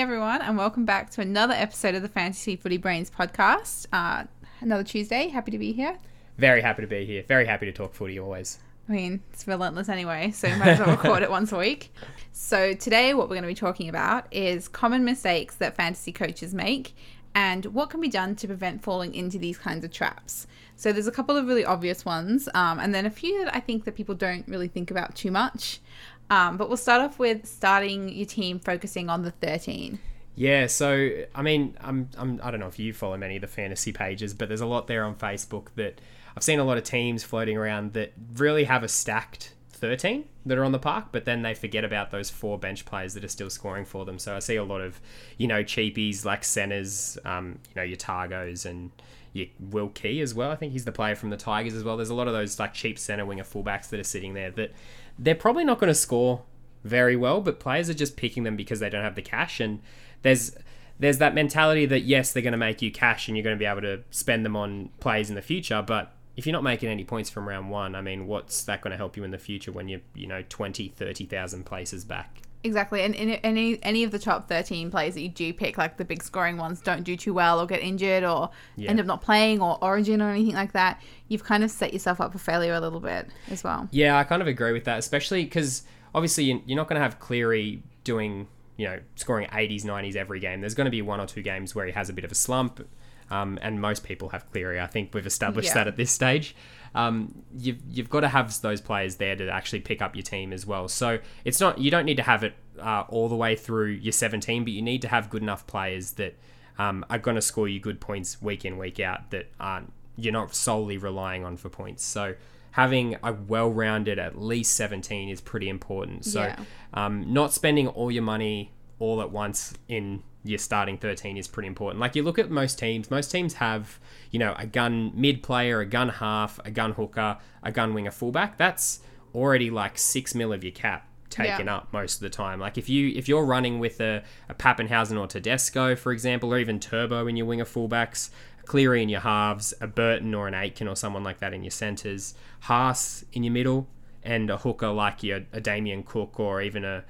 Hey everyone, and welcome back to another episode of the Fantasy Footy Brains podcast. Uh, another Tuesday. Happy to be here. Very happy to be here. Very happy to talk footy always. I mean, it's relentless anyway, so might as well record it once a week. So today, what we're going to be talking about is common mistakes that fantasy coaches make and what can be done to prevent falling into these kinds of traps. So there's a couple of really obvious ones, um, and then a few that I think that people don't really think about too much. Um, but we'll start off with starting your team focusing on the 13. Yeah, so I mean, I'm, I'm I don't know if you follow many of the fantasy pages, but there's a lot there on Facebook that I've seen a lot of teams floating around that really have a stacked 13 that are on the park, but then they forget about those four bench players that are still scoring for them. So I see a lot of, you know, cheapies like centers, um, you know, your Targos and your Will Key as well. I think he's the player from the Tigers as well. There's a lot of those like cheap center winger fullbacks that are sitting there that they're probably not going to score very well, but players are just picking them because they don't have the cash. And there's there's that mentality that yes, they're going to make you cash and you're going to be able to spend them on plays in the future, but if you're not making any points from round one, I mean, what's that going to help you in the future when you're, you know, 20, 30,000 places back? Exactly, and, and any any of the top thirteen players that you do pick, like the big scoring ones, don't do too well or get injured or Yeah. end up not playing or origin or anything like that. You've kind of set yourself up for failure a little bit as well. Yeah, I kind of agree with that, especially because obviously you- you're not going to have Cleary doing, you know, scoring 80s, 90s every game. There's going to be one or two games where he has a bit of a slump, um, and most people have Cleary. I think we've established Yeah. that at this stage. Um, you've you've got to have those players there to actually pick up your team as well. So it's not you don't need to have it uh, all the way through your 17, but you need to have good enough players that um, are going to score you good points week in week out that aren't you're not solely relying on for points. So having a well-rounded at least 17 is pretty important. So Yeah. um, not spending all your money all at once in your starting 13 is pretty important. Like you look at most teams, most teams have, you know, a gun mid player, a gun half, a gun hooker, a gun winger fullback. That's already like 6 mil of your cap taken Yeah. up most of the time. Like if you if you're running with a, a Papenhuyzen or Tedesco, for example, or even Turbo in your winger fullbacks, a Cleary in your halves, a Burton or an Aitken or someone like that in your centres, Haas in your middle, and a hooker like your a Damien Cook or even a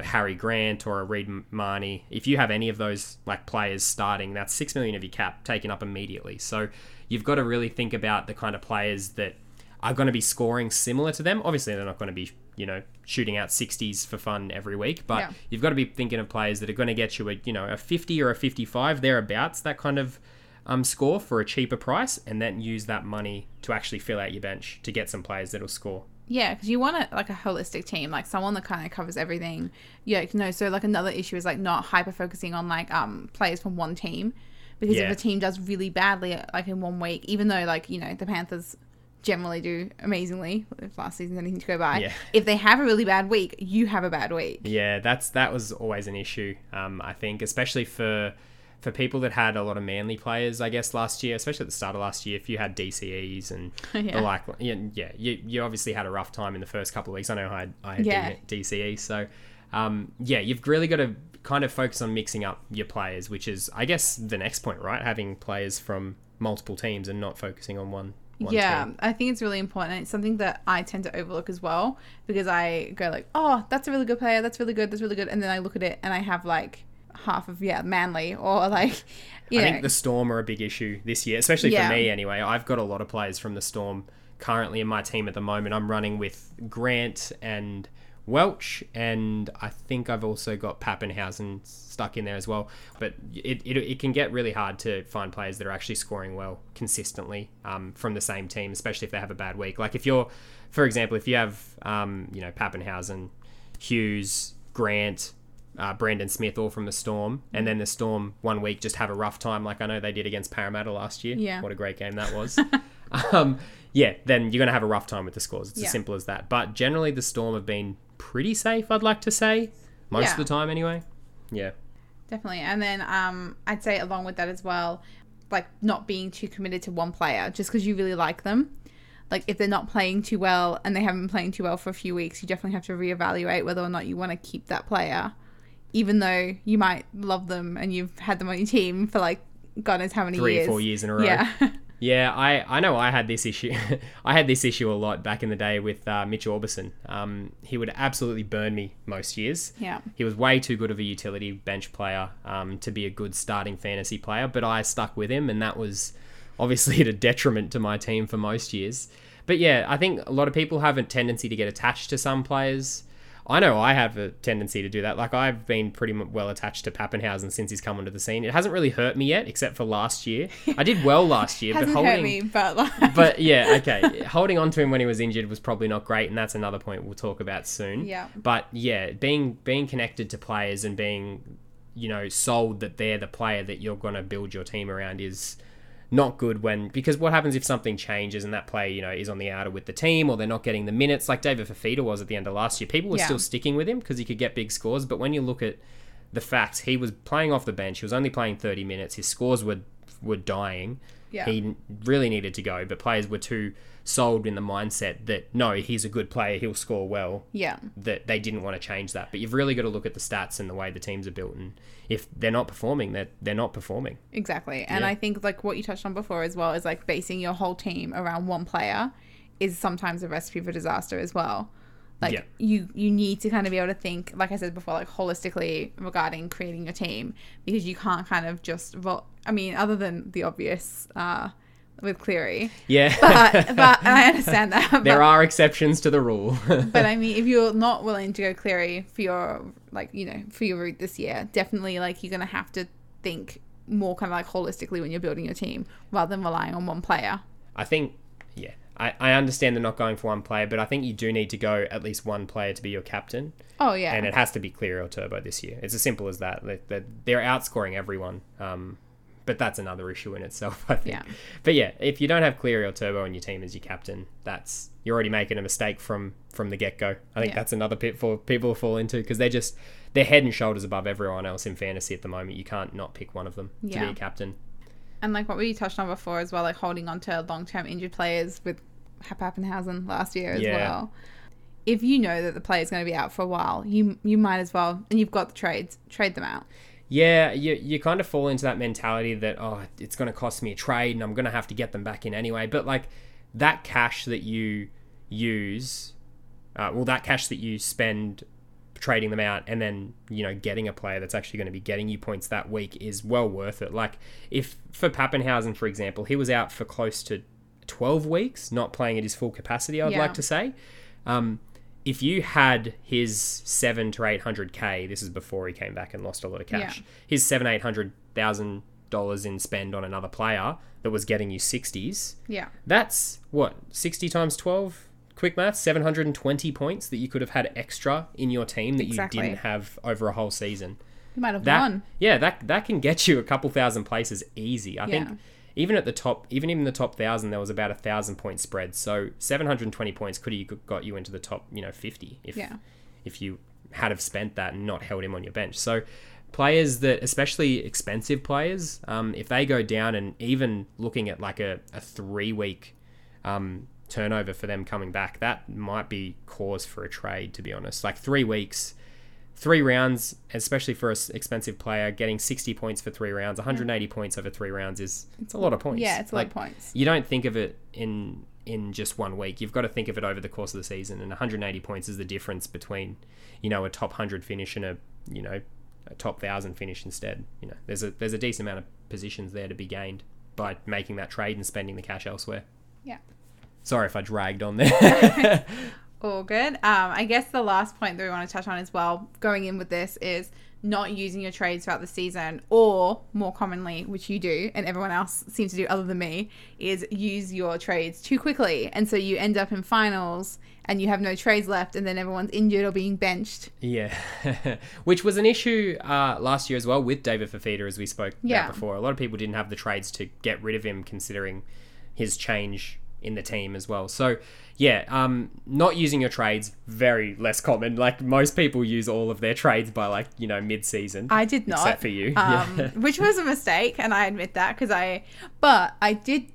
Harry Grant or a Reed Mahoney. If you have any of those like players starting, that's six million of your cap taken up immediately. So you've got to really think about the kind of players that are going to be scoring similar to them. Obviously, they're not going to be, you know, shooting out 60s for fun every week, but Yeah. you've got to be thinking of players that are going to get you a, you know, a 50 or a 55 thereabouts, that kind of um, score for a cheaper price, and then use that money to actually fill out your bench to get some players that'll score. Yeah, because you want a, like a holistic team, like someone that kind of covers everything. Yeah, no. So like another issue is like not hyper focusing on like um players from one team, because Yeah. if a team does really badly like in one week, even though like you know the Panthers generally do amazingly if last season anything to go by. Yeah. If they have a really bad week, you have a bad week. Yeah, that's that was always an issue. Um, I think, especially for for people that had a lot of manly players, I guess last year, especially at the start of last year, if you had DCEs and Yeah. the like, yeah, yeah, you, you obviously had a rough time in the first couple of weeks. I know I had, I had Yeah. DCE, so um, yeah, you've really got to kind of focus on mixing up your players, which is, I guess, the next point, right? Having players from multiple teams and not focusing on one. one yeah, team. I think it's really important. It's something that I tend to overlook as well because I go like, "Oh, that's a really good player. That's really good. That's really good," and then I look at it and I have like half of yeah, Manly or like, you I know, think the Storm are a big issue this year, especially Yeah. for me anyway. I've got a lot of players from the Storm currently in my team at the moment. I'm running with Grant and Welch, and I think I've also got Papenhuyzen stuck in there as well. But it, it, it can get really hard to find players that are actually scoring well consistently um, from the same team, especially if they have a bad week. Like if you're, for example, if you have, um, you know, Papenhuyzen, Hughes, Grant, uh, Brandon Smith all from the Storm, and then the Storm one week just have a rough time, like I know they did against Parramatta last year. Yeah. what a great game that was. um, yeah, then you're gonna have a rough time with the scores. It's Yeah. as simple as that. But generally, the Storm have been pretty safe. I'd like to say most Yeah. of the time, anyway. Yeah, Definitely. And then um, I'd say along with that as well, like not being too committed to one player just because you really like them. Like if they're not playing too well and they haven't been playing too well for a few weeks, you definitely have to reevaluate whether or not you want to keep that player, even though you might love them and you've had them on your team for like God knows how many three years. or four years in a row. Yeah. Yeah, I, I know I had this issue. I had this issue a lot back in the day with uh, Mitch Aubusson. Um, he would absolutely burn me most years. Yeah. He was way too good of a utility bench player um, to be a good starting fantasy player, but I stuck with him, and that was obviously at a detriment to my team for most years. But yeah, I think a lot of people have a tendency to get attached to some players. I know I have a tendency to do that. Like I've been pretty well attached to Papenhuyzen since he's come onto the scene. It hasn't really hurt me yet, except for last year. I did well last year, but holding. hurt me, but like, But yeah, okay. Holding on to him when he was injured was probably not great, and that's another point we'll talk about soon. Yeah. But yeah, being being connected to players and being, you know, sold that they're the player that you're going to build your team around is not good when because what happens if something changes and that player you know is on the outer with the team or they're not getting the minutes like David Fifita was at the end of last year people were Yeah. still sticking with him because he could get big scores but when you look at the facts he was playing off the bench he was only playing 30 minutes his scores were were dying Yeah. he really needed to go but players were too sold in the mindset that no he's a good player he'll score well yeah. that they didn't want to change that but you've really got to look at the stats and the way the teams are built and if they're not performing they're, they're not performing Exactly. And Yeah. I think like what you touched on before as well is like basing your whole team around one player is sometimes a recipe for disaster as well. Like Yeah. you you need to kind of be able to think, like I said before, like holistically regarding creating your team because you can't kind of just well I mean, other than the obvious uh with Cleary. yeah But but I understand that. But, there are exceptions to the rule but I mean if you're not willing to go Cleary for your like, you know, for your route this year, definitely like you're gonna have to think more kind of like holistically when you're building your team rather than relying on one player. I think, yeah, I, I understand they're not going for one player, but I think you do need to go at least one player to be your captain, Oh yeah. and it has to be Clear or Turbo this year. It's as simple as that. They- they- They're outscoring everyone, um, but that's another issue in itself, I think. Yeah. But yeah, if you don't have Clear or Turbo on your team as your captain, that's you're already making a mistake from from the get go. I think Yeah. that's another pitfall people fall into because they're just they're head and shoulders above everyone else in fantasy at the moment. You can't not pick one of them to be a captain. And like what we touched on before as well, like holding on to long term injured players with Papenhuyzen last year as Yeah. well. If you know that the player is going to be out for a while, you you might as well, and you've got the trades, trade them out. Yeah, you, you kind of fall into that mentality that, oh, it's going to cost me a trade and I'm going to have to get them back in anyway. But, like, that cash that you use, uh, well, that cash that you spend trading them out and then, you know, getting a player that's actually going to be getting you points that week is well worth it. Like, if for Papenhuyzen, for example, he was out for close to 12 weeks, not playing at his full capacity, I'd Yeah. like to say. Um, if you had his seven to eight hundred k, this is before he came back and lost a lot of cash. Yeah. His seven eight hundred thousand dollars in spend on another player that was getting you sixties. Yeah. That's what sixty times twelve. Quick math: seven hundred and twenty points that you could have had extra in your team that Exactly. you didn't have over a whole season. You might have That won. yeah, that that can get you a couple thousand places easy. I Yeah. think even at the top, even in the top thousand, there was about a thousand point spread. So seven hundred and twenty points could have got you into the top, you know, fifty if Yeah. if you had have spent that and not held him on your bench. So players that, especially expensive players, um, if they go down and even looking at like a, a three week um, turnover for them coming back, that might be cause for a trade. To be honest, like three weeks. Three rounds, especially for an expensive player, getting 60 points for three rounds, 180 points over three rounds is it's a lot of points. Yeah, it's a lot Like, of points. you don't think of it in in just one week. You've got to think of it over the course of the season. And 180 points is the difference between, you know, a top 100 finish and a, you know, a top 1000 finish instead. You know, there's a there's a decent amount of positions there to be gained by making that trade and spending the cash elsewhere. Yeah. Sorry if I dragged on there. All good. Um, I guess the last point that we want to touch on as well, going in with this, is not using your trades throughout the season, or more commonly, which you do, and everyone else seems to do other than me, is use your trades too quickly, and so you end up in finals and you have no trades left, and then everyone's injured or being benched. Yeah, which was an issue uh, last year as well with David Fifita, as we spoke Yeah. about before. A lot of people didn't have the trades to get rid of him, considering his change in the team as well. So, yeah, um, not using your trades very less common. Like most people use all of their trades by like you know mid season. I did not, except for you. um, which was a mistake, and I admit that because I, but I did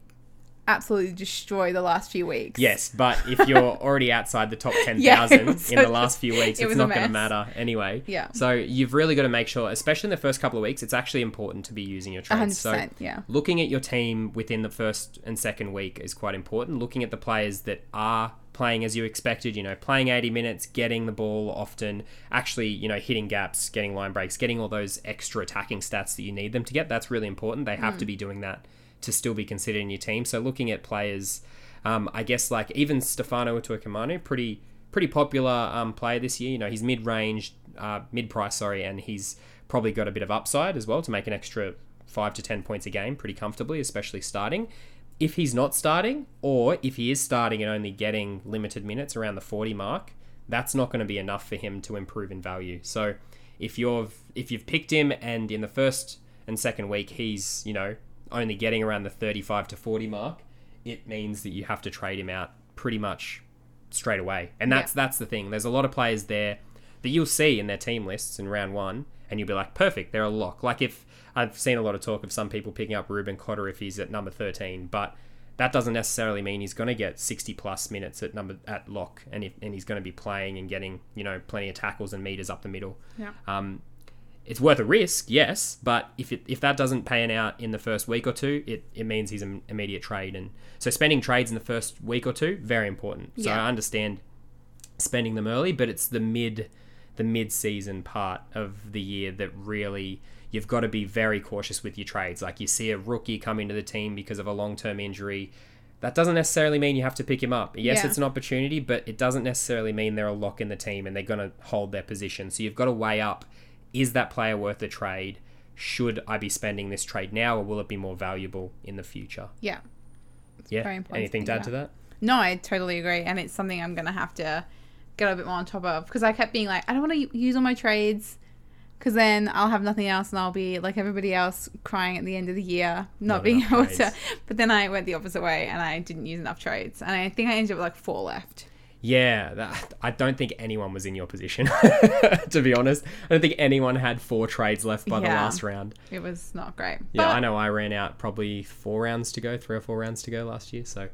absolutely destroy the last few weeks. Yes, but if you're already outside the top 10,000 Yeah, thousand it was in the last few weeks, it it's not going to matter anyway. Yeah. So you've really got to make sure, especially in the first couple of weeks, it's actually important to be using your trades. 100%, So yeah. looking at your team within the first and second week is quite important. Looking at the players that are playing as you expected, you know, playing 80 minutes, getting the ball often, actually, you know, hitting gaps, getting line breaks, getting all those extra attacking stats that you need them to get. That's really important. They have to hmm. be doing that to still be considered in your team. So looking at players, um, I guess like even Stefano Utoikamanu, pretty pretty popular um, player this year. You know, he's mid range, uh, mid price, sorry, and he's probably got a bit of upside as well to make an extra five to ten points a game pretty comfortably, especially starting. If he's not starting, or if he is starting and only getting limited minutes around the 40 mark, that's not going to be enough for him to improve in value. So if you've if you've picked him and in the first and second week he's, you know, only getting around the 35 to 40 mark, it means that you have to trade him out pretty much straight away. And that's that's the thing. There's a lot of players there that you'll see in their team lists in round one, and you'll be like, perfect, they're a lock. Like if I've seen a lot of talk of some people picking up Reuben Cotter if he's at number 13, but that doesn't necessarily mean he's going to get 60 plus minutes at number at lock, and if, and he's going to be playing and getting you know plenty of tackles and meters up the middle. Yeah. Um, it's worth a risk, yes, but if it, if that doesn't pan out in the first week or two, it, it means he's an immediate trade. And so spending trades in the first week or two, very important. So Yeah. I understand spending them early, but it's the mid the mid season part of the year that really you've got to be very cautious with your trades. Like you see a rookie come into the team because of a long term injury. That doesn't necessarily mean you have to pick him up. Yes, Yeah. it's an opportunity, but it doesn't necessarily mean they're a lock in the team and they're going to hold their position. So you've got to weigh up is that player worth a trade? Should I be spending this trade now or will it be more valuable in the future? Yeah. yeah. very important to Anything to add to that? No, I totally agree, and it's something I'm gonna have to get a bit more on top of because I kept being like, I don't want to use all my trades because then I'll have nothing else and I'll be like everybody else crying at the end of the year not, Not being able trades. to. But then I went the opposite way and I didn't use enough trades, and I think I ended up with like four left. Yeah, that, I don't think anyone was in your position, to be honest. I don't think anyone had four trades left by the last round. It was not great. Yeah, But- I know I ran out probably four rounds to go, three or four rounds to go last year. So,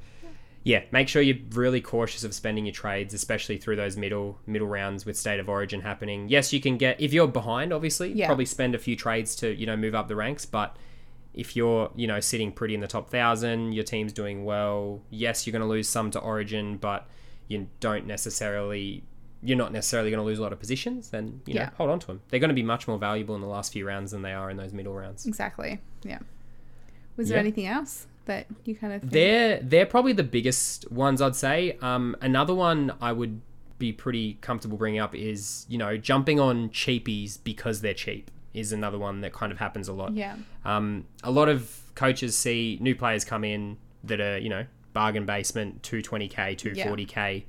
yeah, make sure you're really cautious of spending your trades, especially through those middle middle rounds with state of origin happening. Yes, you can get if you're behind, obviously, Yeah. probably spend a few trades to you know move up the ranks, but. If you're, you know, sitting pretty in the top thousand, your team's doing well. Yes, you're going to lose some to Origin, but you don't necessarily, you're not necessarily going to lose a lot of positions. Then you know, Yeah. hold on to them. They're going to be much more valuable in the last few rounds than they are in those middle rounds. Exactly. Yeah. Was there Yeah. anything else that you kind of think? They're they're probably the biggest ones I'd say. Um, another one I would be pretty comfortable bringing up is you know jumping on cheapies because they're cheap is another one that kind of happens a lot. Yeah. Um, a lot of coaches see new players come in that are you know bargain basement 220k 240k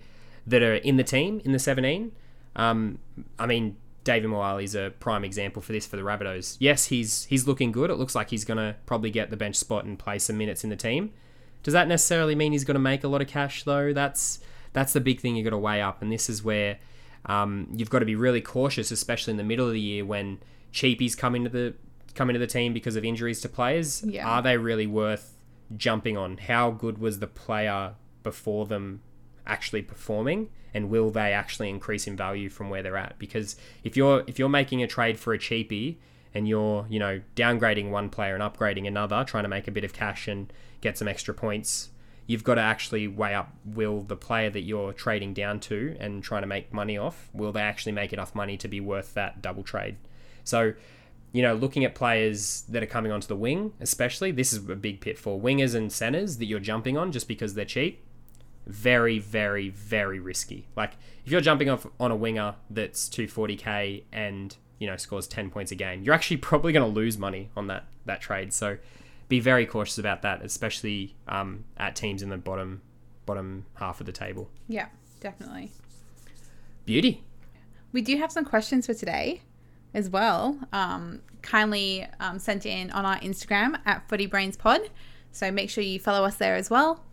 that are in the team in the 17. Um, I mean David Moale is a prime example for this for the Rabbitohs. Yes, he's he's looking good. It looks like he's gonna probably get the bench spot and play some minutes in the team. Does that necessarily mean he's going to make a lot of cash though? That's that's the big thing you got to weigh up, and this is where um, you've got to be really cautious, especially in the middle of the year when cheapies come into the come into the team because of injuries to players. Yeah. Are they really worth jumping on? How good was the player before them actually performing? And will they actually increase in value from where they're at? Because if you're if you're making a trade for a cheapie and you're you know downgrading one player and upgrading another, trying to make a bit of cash and get some extra points, you've got to actually weigh up will the player that you're trading down to and trying to make money off will they actually make enough money to be worth that double trade? So you know, looking at players that are coming onto the wing, especially, this is a big pitfall. Wingers and centers that you're jumping on just because they're cheap, very, very, very risky. Like if you're jumping off on a winger that's 240k and you know scores 10 points a game, you're actually probably going to lose money on that that trade. So be very cautious about that, especially um, at teams in the bottom bottom half of the table. Yeah, definitely. Beauty. We do have some questions for today as well. Um, kindly um, sent in on our Instagram at FootyBrainsPod. So make sure you follow us there as well.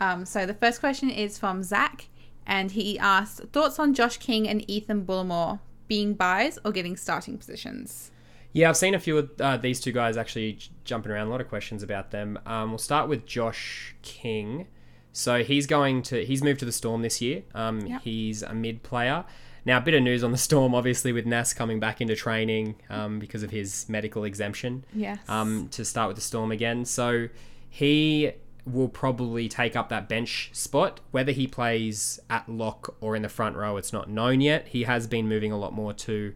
Um, so the first question is from Zach, and he asked thoughts on Josh King and Ethan Bullemor being buys or getting starting positions. Yeah, I've seen a few of uh, these two guys actually jumping around. A lot of questions about them. Um, we'll start with Josh King. So he's going to he's moved to the Storm this year. Um, Yep. He's a mid player. Now, a bit of news on the Storm, obviously, with Nas coming back into training um, because of his medical exemption Yes. um, to start with the Storm again. So he will probably take up that bench spot. Whether he plays at lock or in the front row, it's not known yet. He has been moving a lot more to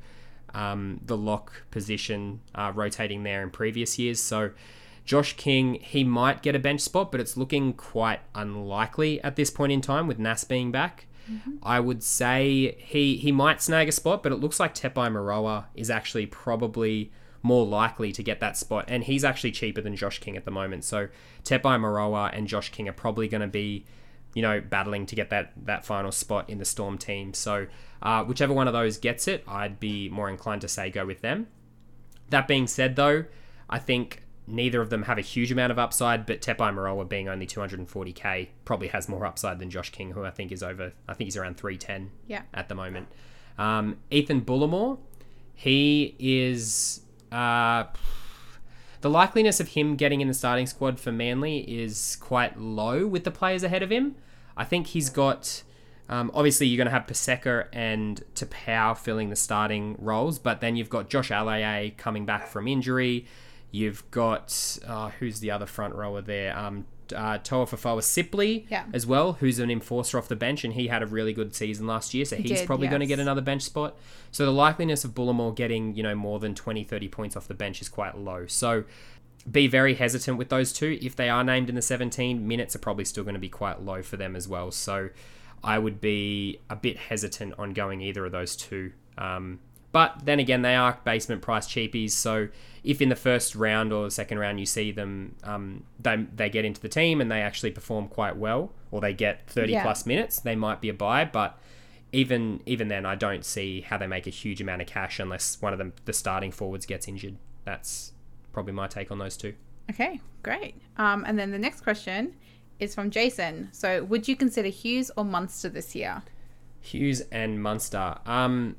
um, the lock position, uh, rotating there in previous years. So Josh King, he might get a bench spot, but it's looking quite unlikely at this point in time with Nas being back. I would say he he might snag a spot, but it looks like Tepai Moeroa is actually probably more likely to get that spot, and he's actually cheaper than Josh King at the moment. So Tepai Moeroa and Josh King are probably going to be, you know, battling to get that that final spot in the Storm team. So uh, whichever one of those gets it, I'd be more inclined to say go with them. That being said, though, I think neither of them have a huge amount of upside, but Tepai Moeroa being only 240k probably has more upside than Josh King, who I think is over, I think he's around 310 Yeah. at the moment. Um, Ethan Bullemor, he is. Uh, the likeliness of him getting in the starting squad for Manly is quite low with the players ahead of him. I think he's got. Um, obviously, you're going to have Paseka and Tapau filling the starting roles, but then you've got Josh Aloiai coming back from injury. You've got uh, who's the other front rower there? Um, uh, Toafofoa Sipley Yeah. as well, who's an enforcer off the bench, and he had a really good season last year, so he's did, probably going to get another bench spot. So the likeliness of Bullemor getting you know more than 20, 30 points off the bench is quite low. So be very hesitant with those two. If they are named in the 17, minutes are probably still going to be quite low for them as well. So I would be a bit hesitant on going either of those two. Um, but then again, they are basement price cheapies. So if in the first round or the second round you see them, um, they, they get into the team and they actually perform quite well, or they get 30 Yeah. plus minutes, they might be a buy. But even even then, I don't see how they make a huge amount of cash unless one of them, the starting forwards, gets injured. That's probably my take on those two. Okay, great. Um, and then the next question is from Jason. So, would you consider Hughes or Munster this year? Hughes and Munster. Um,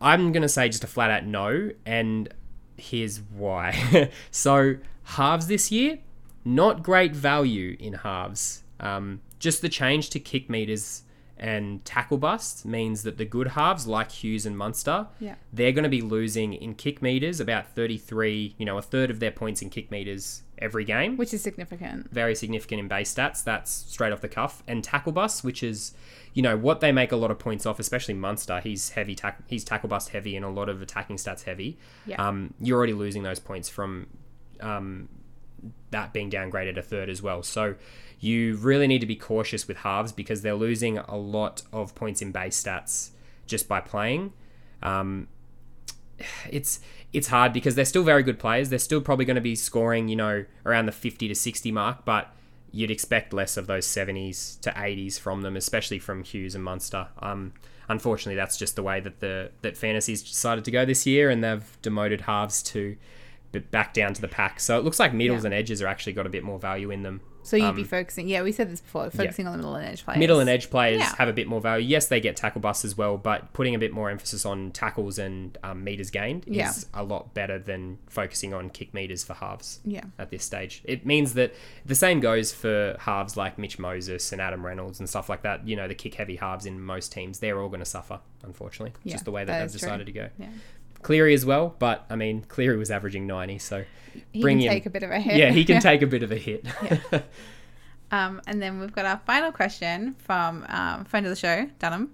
I'm going to say just a flat out no, and here's why. so, halves this year, not great value in halves. Um, just the change to kick meters and tackle busts means that the good halves, like Hughes and Munster, Yeah. they're going to be losing in kick meters about 33, you know, a third of their points in kick meters every game Which is significant. very significant in base stats. That's straight off the cuff. And tackle bust, which is, you know, what they make a lot of points off, especially Munster. He's heavy, tack- he's tackle bust heavy, and a lot of attacking stats heavy. Yeah. Um, you're already losing those points from um, that being downgraded a third as well. So you really need to be cautious with halves because they're losing a lot of points in base stats just by playing. Um, it's it's hard because they're still very good players. They're still probably going to be scoring, you know, around the 50 to 60 mark, but you'd expect less of those 70s to 80s from them, especially from Hughes and Munster. Um, unfortunately, that's just the way that the that fantasy's decided to go this year, and they've demoted halves to back down to the pack. So it looks like middles Yeah. and edges are actually got a bit more value in them. So you'd Um, be focusing. Yeah, we said this before. Focusing on the middle and edge players. Middle and edge players Yeah. have a bit more value. Yes, they get tackle busts as well, but putting a bit more emphasis on tackles and um, meters gained Yeah. is a lot better than focusing on kick meters for halves Yeah. at this stage. It means that the same goes for halves like Mitch Moses and Adam Reynolds and stuff like that. You know, the kick heavy halves in most teams, they're all going to suffer, unfortunately. It's Yeah, just the way that, that they've is true. decided to go. Yeah. Cleary as well, but I mean, Cleary was averaging 90, so He bring can in. take a bit of a hit. yeah, he can take a bit of a hit. Um, and then we've got our final question from um, friend of the show, Dunham.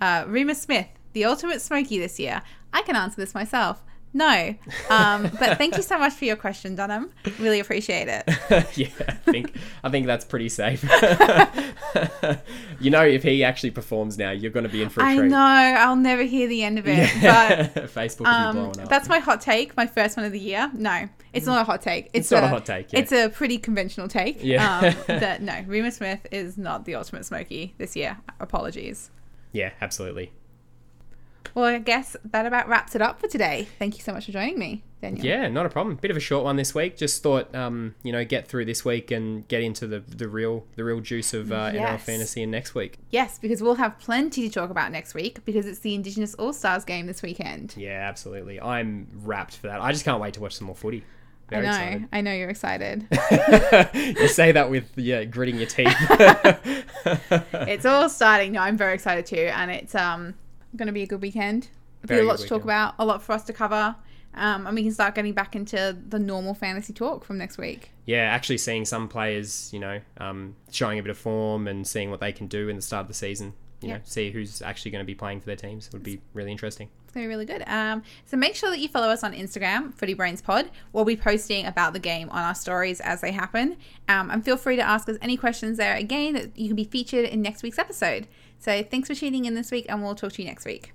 Uh, Reimis Smith, the ultimate smoky this year. I can answer this myself. No. Um, but thank you so much for your question, Dunham. Really appreciate it. yeah, I think I think that's pretty safe. you know, if he actually performs now, you're going to be in for a I treat. I know. I'll never hear the end of it. Yeah. But Facebook will be um, blowing up. that's my hot take, my first one of the year. No, it's not a hot take. It's, not a hot take, yeah. It's a pretty conventional take. Yeah. Um, that no, Reimis Smith is not the ultimate smoky this year. Apologies. yeah, absolutely. Well, I guess that about wraps it up for today. Thank you so much for joining me, Daniel. Yeah, not a problem. Bit of a short one this week. Just thought, um, you know, get through this week and get into the the real the real juice of uh, NRL fantasy in next week. Yes, because we'll have plenty to talk about next week because it's the Indigenous All Stars game this weekend. Yeah, absolutely. I'm wrapped for that. I just can't wait to watch some more footy. Very I know. excited. I know you're excited. you say that with yeah, gritting your teeth. it's all starting. No, I'm very excited too, and it's um going to be a good weekend. There's a lot to talk about, a lot for us to cover, um, and we can start getting back into the normal fantasy talk from next week. yeah, actually seeing some players, you know, um, showing a bit of form and seeing what they can do in the start of the season. You Yeah. know, see who's actually going to be playing for their teams would be really interesting. It's going to be really good. Um, so make sure that you follow us on Instagram, Footy Brains Pod. We'll be posting about the game on our stories as they happen. Um, and feel free to ask us any questions there again that you can be featured in next week's episode. So thanks for tuning in this week, and we'll talk to you next week.